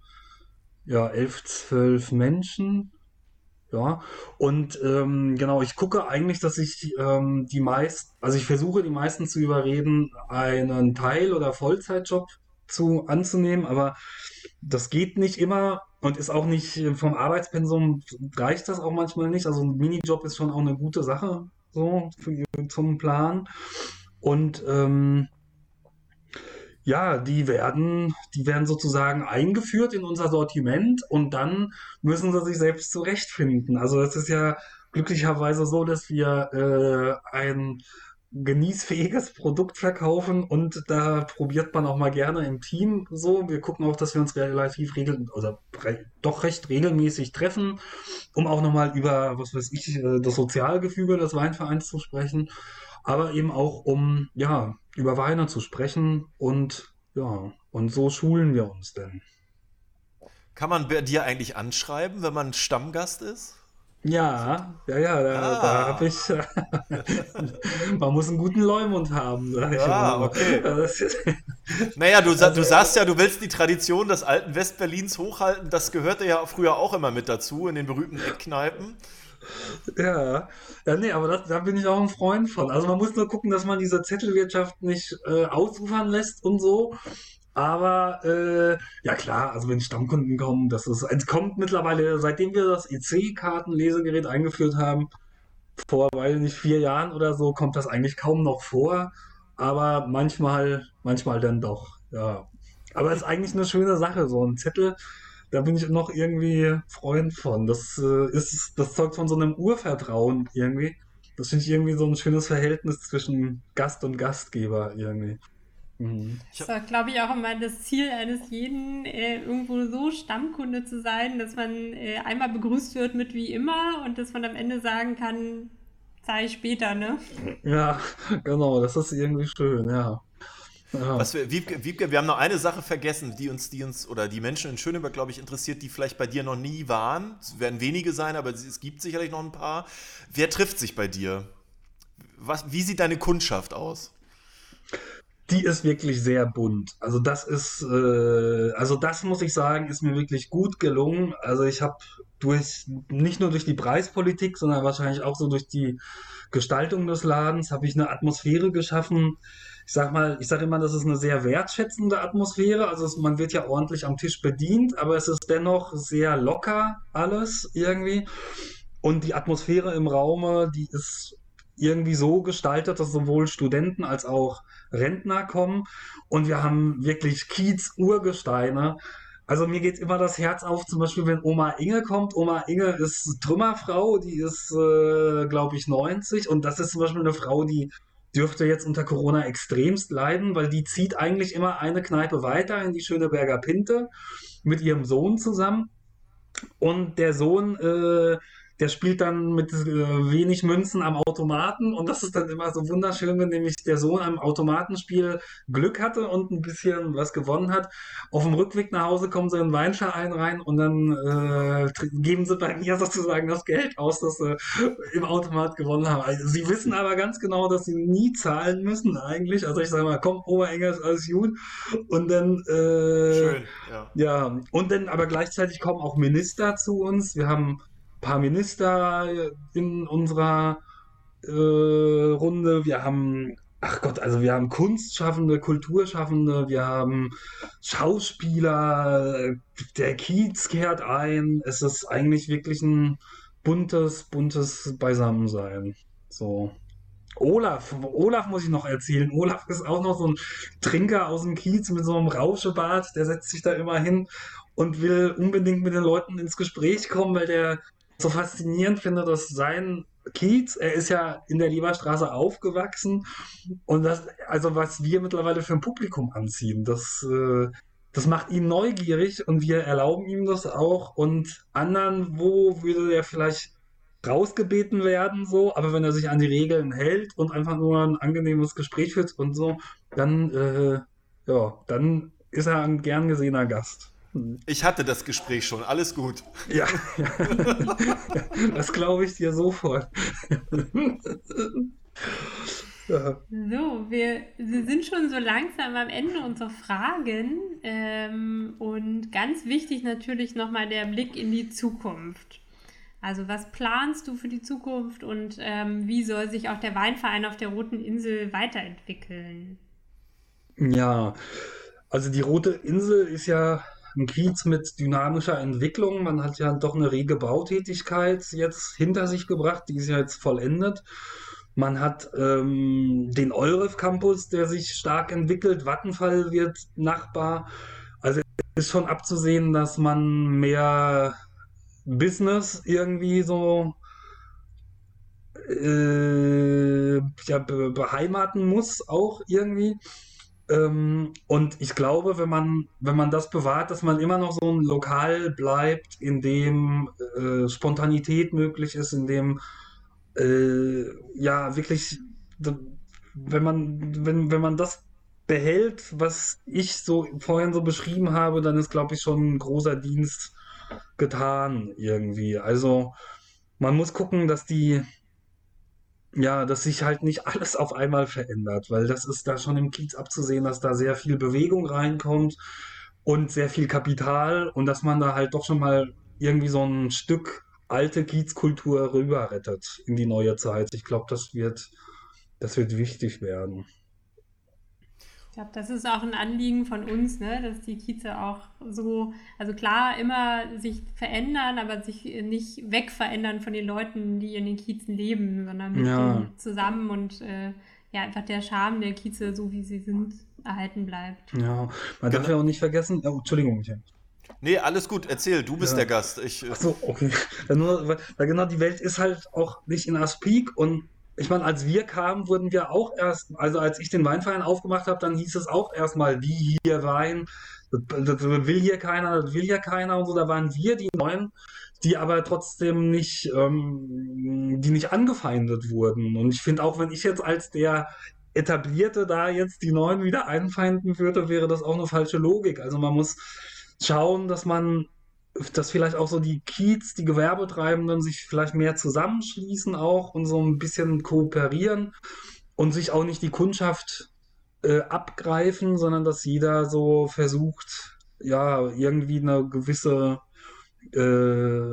ja, elf, zwölf Menschen. Ja, und ähm, genau, ich gucke eigentlich, dass ich ähm, die meisten, also ich versuche die meisten zu überreden, einen Teil- oder Vollzeitjob zu anzunehmen, aber das geht nicht immer und ist auch nicht vom Arbeitspensum reicht das auch manchmal nicht. Also ein Minijob ist schon auch eine gute Sache so für, zum Plan. Und ähm, ja, die werden, die werden sozusagen eingeführt in unser Sortiment und dann müssen sie sich selbst zurechtfinden. Also es ist ja glücklicherweise so, dass wir äh, ein genießfähiges Produkt verkaufen und da probiert man auch mal gerne im Team so. Wir gucken auch, dass wir uns relativ regel oder doch recht regelmäßig treffen, um auch nochmal über, was weiß ich, äh, das Sozialgefüge des Weinvereins zu sprechen, aber eben auch um, ja, über Weine zu sprechen und ja, und so schulen wir uns denn.
Kann man bei dir eigentlich anschreiben, wenn man Stammgast ist?
Ja, ja, ja, da, ah. da habe ich. man muss einen guten Leumund haben. Sag ich ah, okay.
naja, du, also, du sagst ja, du willst die Tradition des alten Westberlins hochhalten. Das gehörte ja früher auch immer mit dazu in den berühmten Eckkneipen.
Ja, ja, nee, aber das, da bin ich auch ein Freund von. Also man muss nur gucken, dass man diese Zettelwirtschaft nicht äh, ausufern lässt und so. Aber äh, ja klar, also wenn Stammkunden kommen, das ist, es kommt mittlerweile, seitdem wir das EC-Karten-Lesegerät eingeführt haben, vor, weil nicht vier Jahren oder so, kommt das eigentlich kaum noch vor. Aber manchmal, manchmal dann doch, ja. Aber es ist eigentlich eine schöne Sache, so ein Zettel da bin ich noch irgendwie Freund von. Das äh, ist, das zeugt von so einem Urvertrauen irgendwie. Das finde ich irgendwie so ein schönes Verhältnis zwischen Gast und Gastgeber irgendwie.
Mhm. Das war, glaube ich, auch immer das Ziel eines jeden, äh, irgendwo so Stammkunde zu sein, dass man äh, einmal begrüßt wird mit wie immer und dass man am Ende sagen kann, zeige ich später, ne?
Ja, genau, das ist irgendwie schön, ja.
Was wir, Wiebke, Wiebke, wir haben noch eine Sache vergessen, die uns, die uns oder die Menschen in Schöneberg, glaube ich, interessiert, die vielleicht bei dir noch nie waren. Es werden wenige sein, aber es gibt sicherlich noch ein paar. Wer trifft sich bei dir? Was, wie sieht deine Kundschaft aus?
Die ist wirklich sehr bunt. Also das ist, äh, also das muss ich sagen, ist mir wirklich gut gelungen. Also ich habe durch, nicht nur durch die Preispolitik, sondern wahrscheinlich auch so durch die Gestaltung des Ladens, habe ich eine Atmosphäre geschaffen, ich sag mal, ich sage immer, das ist eine sehr wertschätzende Atmosphäre. Also es, man wird ja ordentlich am Tisch bedient, aber es ist dennoch sehr locker alles irgendwie. Und die Atmosphäre im Raume, die ist irgendwie so gestaltet, dass sowohl Studenten als auch Rentner kommen. Und wir haben wirklich Kiez-Urgesteine. Also mir geht immer das Herz auf, zum Beispiel, wenn Oma Inge kommt. Oma Inge ist Trümmerfrau, die ist, äh, glaube ich, 90. Und das ist zum Beispiel eine Frau, die dürfte jetzt unter Corona extremst leiden, weil die zieht eigentlich immer eine Kneipe weiter in die Schöneberger Pinte mit ihrem Sohn zusammen. Und der Sohn, äh, der spielt dann mit äh, wenig Münzen am Automaten und das ist dann immer so wunderschön, wenn nämlich der Sohn am Automatenspiel Glück hatte und ein bisschen was gewonnen hat. Auf dem Rückweg nach Hause kommen sie in den Weinverein rein und dann äh, geben sie bei mir sozusagen das Geld aus, das sie im Automat gewonnen haben. Also, sie wissen aber ganz genau, dass sie nie zahlen müssen eigentlich. Also ich sage mal, komm, Oberenger ist alles gut. Und dann äh, Schön, ja. ja. Und dann aber gleichzeitig kommen auch Minister zu uns. Wir haben paar Minister in unserer äh, Runde. Wir haben, ach Gott, also wir haben Kunstschaffende, Kulturschaffende, wir haben Schauspieler, der Kiez kehrt ein. Es ist eigentlich wirklich ein buntes, buntes Beisammensein. So. Olaf, Olaf muss ich noch erzählen. Olaf ist auch noch so ein Trinker aus dem Kiez mit so einem Rauschebart. Der setzt sich da immer hin und will unbedingt mit den Leuten ins Gespräch kommen, weil der so faszinierend finde, dass sein Kiez, er ist ja in der Lieberstraße aufgewachsen und das, also was wir mittlerweile für ein Publikum anziehen, das, äh, das macht ihn neugierig und wir erlauben ihm das auch und anderen, wo würde er vielleicht rausgebeten werden, so, aber wenn er sich an die Regeln hält und einfach nur ein angenehmes Gespräch führt und so, dann, äh, ja, dann ist er ein gern gesehener Gast.
Ich hatte das Gespräch schon, alles gut.
Ja, ja. das glaube ich dir sofort.
Ja. So, wir, wir, sind schon so langsam am Ende unserer Fragen. Ähm, und ganz wichtig natürlich nochmal der Blick in die Zukunft. Also was planst du für die Zukunft und ähm, wie soll sich auch der Weinverein auf der Roten Insel weiterentwickeln?
Ja, also die Rote Insel ist ja ein Kiez mit dynamischer Entwicklung. Man hat ja doch eine rege Bautätigkeit jetzt hinter sich gebracht, die ist ja jetzt vollendet. Man hat ähm, den Euref Campus, der sich stark entwickelt. Vattenfall wird Nachbar. Also ist schon abzusehen, dass man mehr Business irgendwie so äh, ja, beheimaten muss, auch irgendwie. Ähm, und ich glaube, wenn man, wenn man das bewahrt, dass man immer noch so ein Lokal bleibt, in dem äh, Spontanität möglich ist, in dem äh, ja wirklich, wenn man, wenn, wenn man das behält, was ich so vorhin so beschrieben habe, dann ist, glaube ich, schon ein großer Dienst getan irgendwie. Also man muss gucken, dass die ja, dass sich halt nicht alles auf einmal verändert, weil das ist da schon im Kiez abzusehen, dass da sehr viel Bewegung reinkommt und sehr viel Kapital und dass man da halt doch schon mal irgendwie so ein Stück alte Kiezkultur rüber rettet in die neue Zeit. Ich glaube, das wird, das wird wichtig werden.
Ich glaube, das ist auch ein Anliegen von uns, ne? dass die Kieze auch so, also klar, immer sich verändern, aber sich nicht wegverändern von den Leuten, die in den Kiezen leben, sondern mit ja. denen zusammen und äh, ja, einfach der Charme der Kieze, so wie sie sind, erhalten bleibt.
Ja, man darf ja auch nicht vergessen, oh, Entschuldigung, Michael.
Nee, alles gut, erzähl, du bist ja. der Gast. Ich,
äh, Ach so, okay. Ja, nur, weil, weil genau die Welt ist halt auch nicht in Aspik und ich meine, als wir kamen, wurden wir auch erst, also als ich den Weinverein aufgemacht habe, dann hieß es auch erstmal, wie hier Wein, das, will hier keiner, das will hier keiner und so. Da waren wir die Neuen, die aber trotzdem nicht, ähm, die nicht angefeindet wurden. Und ich finde auch, wenn ich jetzt als der Etablierte da jetzt die Neuen wieder einfeinden würde, wäre das auch eine falsche Logik. Also man muss schauen, dass man dass vielleicht auch so die Kiez, die Gewerbetreibenden sich vielleicht mehr zusammenschließen auch und so ein bisschen kooperieren und sich auch nicht die Kundschaft äh, abgreifen, sondern dass jeder so versucht, ja, irgendwie eine gewisse, äh,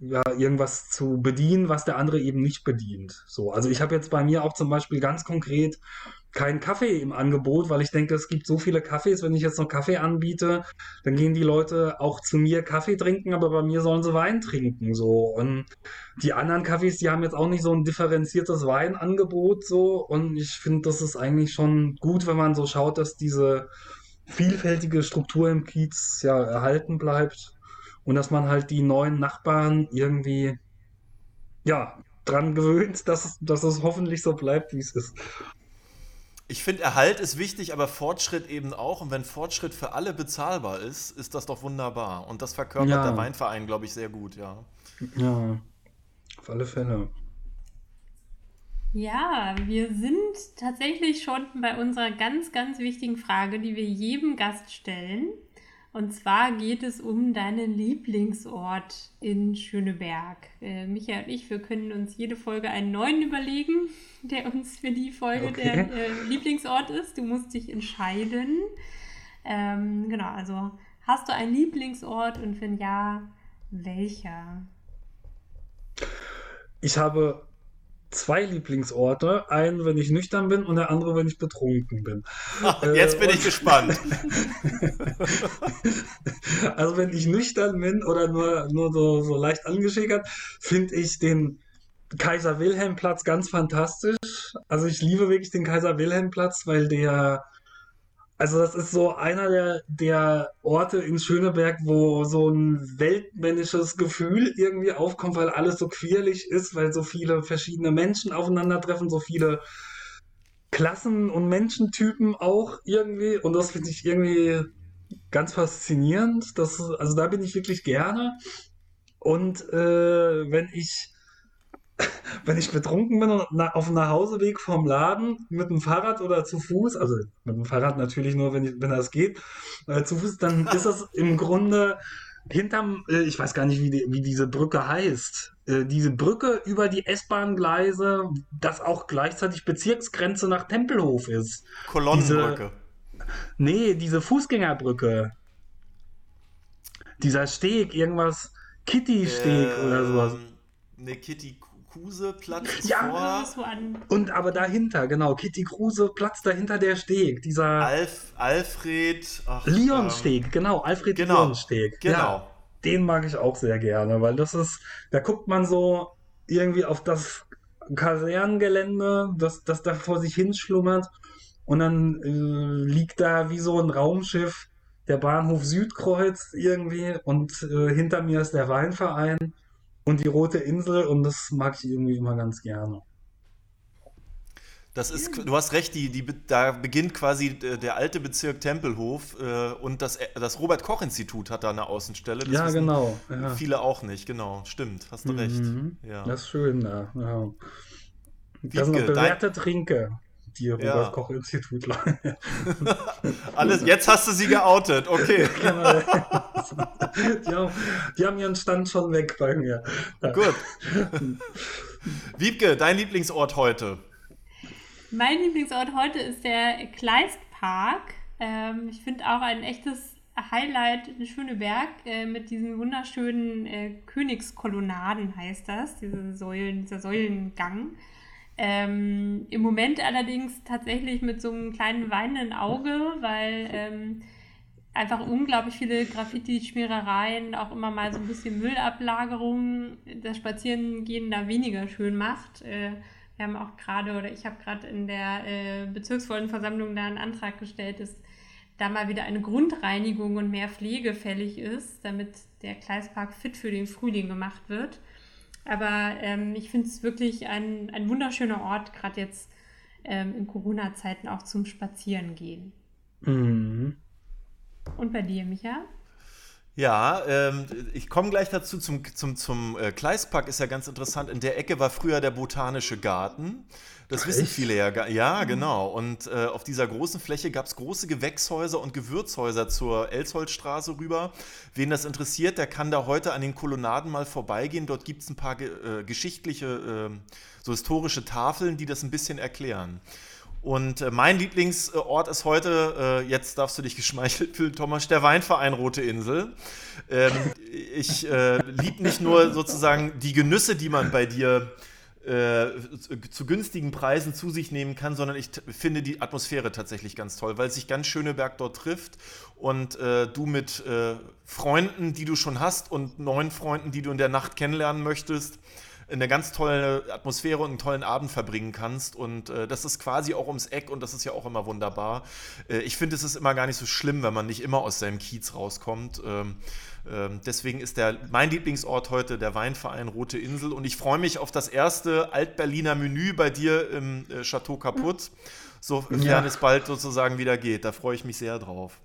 ja, irgendwas zu bedienen, was der andere eben nicht bedient. So, also ich habe jetzt bei mir auch zum Beispiel ganz konkret keinen Kaffee im Angebot, weil ich denke, es gibt so viele Kaffees, wenn ich jetzt noch Kaffee anbiete, dann gehen die Leute auch zu mir Kaffee trinken, aber bei mir sollen sie Wein trinken, so. Und die anderen Kaffees, die haben jetzt auch nicht so ein differenziertes Weinangebot, so. Und ich finde, das ist eigentlich schon gut, wenn man so schaut, dass diese vielfältige Struktur im Kiez ja erhalten bleibt und dass man halt die neuen Nachbarn irgendwie, ja, dran gewöhnt, dass, dass es hoffentlich so bleibt, wie es ist.
Ich finde, Erhalt ist wichtig, aber Fortschritt eben auch. Und wenn Fortschritt für alle bezahlbar ist, ist das doch wunderbar. Und das verkörpert ja. der Weinverein, glaube ich, sehr gut, ja.
Ja. Auf alle Fälle.
Ja, wir sind tatsächlich schon bei unserer ganz, ganz wichtigen Frage, die wir jedem Gast stellen. Und zwar geht es um deinen Lieblingsort in Schöneberg. Äh, Michael und ich, wir können uns jede Folge einen neuen überlegen, der uns für die Folge okay. der äh, Lieblingsort ist. Du musst dich entscheiden. Ähm, genau, also hast du einen Lieblingsort und wenn ja, welcher?
Ich habe zwei Lieblingsorte. Einen, wenn ich nüchtern bin und der andere, wenn ich betrunken bin.
Ach, jetzt äh, bin ich gespannt.
also wenn ich nüchtern bin oder nur, nur so, so leicht angeschickert, finde ich den Kaiser Wilhelm Platz ganz fantastisch. Also ich liebe wirklich den Kaiser Wilhelm Platz, weil der also das ist so einer der, der Orte in Schöneberg, wo so ein weltmännisches Gefühl irgendwie aufkommt, weil alles so queerlich ist, weil so viele verschiedene Menschen aufeinandertreffen, so viele Klassen und Menschentypen auch irgendwie. Und das finde ich irgendwie ganz faszinierend. Das, also da bin ich wirklich gerne. Und äh, wenn ich wenn ich betrunken bin und auf dem Nachhauseweg vom Laden mit dem Fahrrad oder zu Fuß, also mit dem Fahrrad natürlich nur, wenn, ich, wenn das geht, äh, zu Fuß, dann ist das im Grunde hinterm, äh, ich weiß gar nicht, wie, die, wie diese Brücke heißt, äh, diese Brücke über die S-Bahn-Gleise, das auch gleichzeitig Bezirksgrenze nach Tempelhof ist.
Kolonnenbrücke.
Diese, nee, diese Fußgängerbrücke. Dieser Steg, irgendwas, Kitty-Steg ähm, oder sowas.
Ne, Kitty Kruse Platz
ja, vor. Und aber dahinter, genau, Kitty Kruse Platz dahinter der Steg, dieser
Alf, Alfred
Leonsteg, ähm, genau, Alfred genau, Leonsteg.
Genau. Ja,
den mag ich auch sehr gerne, weil das ist, da guckt man so irgendwie auf das Kasernengelände, das, das da vor sich hinschlummert und dann äh, liegt da wie so ein Raumschiff der Bahnhof Südkreuz irgendwie und äh, hinter mir ist der Weinverein und die Rote Insel und das mag ich irgendwie immer ganz gerne.
Das ist, du hast recht, die, die, da beginnt quasi der alte Bezirk Tempelhof äh, und das, das Robert-Koch-Institut hat da eine Außenstelle. Das
ja, genau. Ja.
Viele auch nicht, genau, stimmt, hast du mhm. recht.
Ja. Das ist schön da. Ja. Das sind noch bewährte. Trinke die Robert Koch Institut.
Alles, jetzt hast du sie geoutet, okay. Genau.
die, haben, die haben ihren Stand schon weg bei mir.
Gut. Wiebke, dein Lieblingsort heute?
Mein Lieblingsort heute ist der Kleistpark. Ähm, ich finde auch ein echtes Highlight in Schöneberg äh, mit diesen wunderschönen äh, Königskolonnaden heißt das, diese Säulen, dieser Säulengang. Ähm, Im Moment allerdings tatsächlich mit so einem kleinen weinenden Auge, weil ähm, einfach unglaublich viele Graffiti-Schmierereien, auch immer mal so ein bisschen Müllablagerung, das Spazierengehen da weniger schön macht. Äh, wir haben auch gerade, oder ich habe gerade in der äh, Bezirksvollenversammlung da einen Antrag gestellt, dass da mal wieder eine Grundreinigung und mehr Pflege fällig ist, damit der Kleispark fit für den Frühling gemacht wird. Aber ähm, ich finde es wirklich ein, ein wunderschöner Ort, gerade jetzt ähm, in Corona-Zeiten auch zum Spazierengehen. Mhm. Und bei dir, Micha?
Ja, ähm, ich komme gleich dazu. Zum, zum, zum äh, Kleispark ist ja ganz interessant. In der Ecke war früher der Botanische Garten. Das wissen viele ja. gar Ja, mhm. genau. Und äh, auf dieser großen Fläche gab es große Gewächshäuser und Gewürzhäuser zur Elsholzstraße rüber. Wen das interessiert, der kann da heute an den Kolonnaden mal vorbeigehen. Dort gibt es ein paar äh, geschichtliche, äh, so historische Tafeln, die das ein bisschen erklären. Und äh, mein Lieblingsort ist heute, äh, jetzt darfst du dich geschmeichelt fühlen, Thomas, der Weinverein Rote Insel. Ähm, ich äh, liebe nicht nur sozusagen die Genüsse, die man bei dir äh, zu günstigen Preisen zu sich nehmen kann, sondern ich finde die Atmosphäre tatsächlich ganz toll, weil sich ganz Schöneberg dort trifft und äh, du mit äh, Freunden, die du schon hast und neuen Freunden, die du in der Nacht kennenlernen möchtest, eine ganz tolle Atmosphäre und einen tollen Abend verbringen kannst. Und äh, das ist quasi auch ums Eck und das ist ja auch immer wunderbar. Äh, ich finde, es ist immer gar nicht so schlimm, wenn man nicht immer aus seinem Kiez rauskommt. Ähm, ähm, deswegen ist der, mein Lieblingsort heute der Weinverein Rote Insel und ich freue mich auf das erste Altberliner Menü bei dir im äh, Chateau Kaputt, sofern ja. es bald sozusagen wieder geht. Da freue ich mich sehr drauf.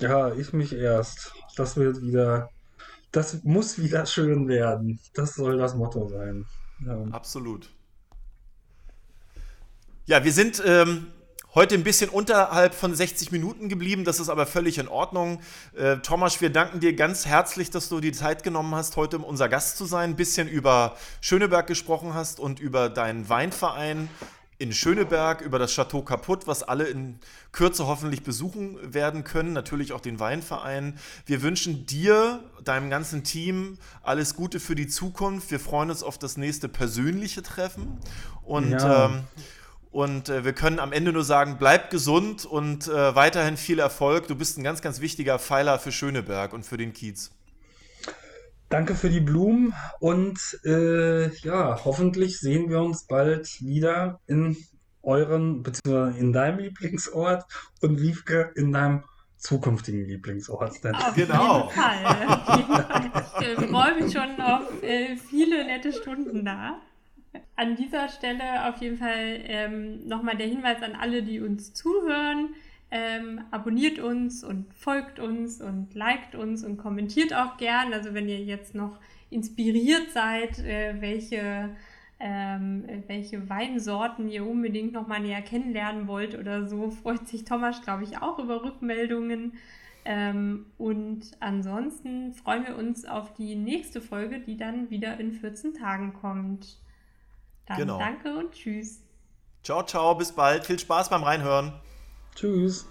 Ja, ich mich erst. Das wird wieder das muss wieder schön werden. Das soll das Motto sein.
Ja. Absolut. Ja, wir sind ähm, heute ein bisschen unterhalb von 60 Minuten geblieben. Das ist aber völlig in Ordnung. Äh, Thomas, wir danken dir ganz herzlich, dass du die Zeit genommen hast, heute unser Gast zu sein, ein bisschen über Schöneberg gesprochen hast und über deinen Weinverein in Schöneberg, über das Chateau Kaputt, was alle in Kürze hoffentlich besuchen werden können, natürlich auch den Weinverein. Wir wünschen dir, deinem ganzen Team alles Gute für die Zukunft. Wir freuen uns auf das nächste persönliche Treffen und ja. ähm, und äh, wir können am Ende nur sagen, bleib gesund und äh, weiterhin viel Erfolg. Du bist ein ganz, ganz wichtiger Pfeiler für Schöneberg und für den Kiez.
Danke für die Blumen und äh, ja, hoffentlich sehen wir uns bald wieder in euren, beziehungsweise in deinem Lieblingsort und Wiefke in deinem zukünftigen Lieblingsort.
Auf genau. jeden Fall. Ich freue mich schon auf äh, viele nette Stunden da. An dieser Stelle auf jeden Fall ähm, nochmal der Hinweis an alle, die uns zuhören. Ähm, abonniert uns und folgt uns und liked uns und kommentiert auch gern. Also wenn ihr jetzt noch inspiriert seid, äh, welche, ähm, welche Weinsorten ihr unbedingt nochmal näher kennenlernen wollt oder so, freut sich Thomas, glaube ich, auch über Rückmeldungen. Ähm, und ansonsten freuen wir uns auf die nächste Folge, die dann wieder in 14 Tagen kommt. Dann genau. danke und tschüss.
Ciao, ciao, bis bald. Viel Spaß beim Reinhören.
Tschüss.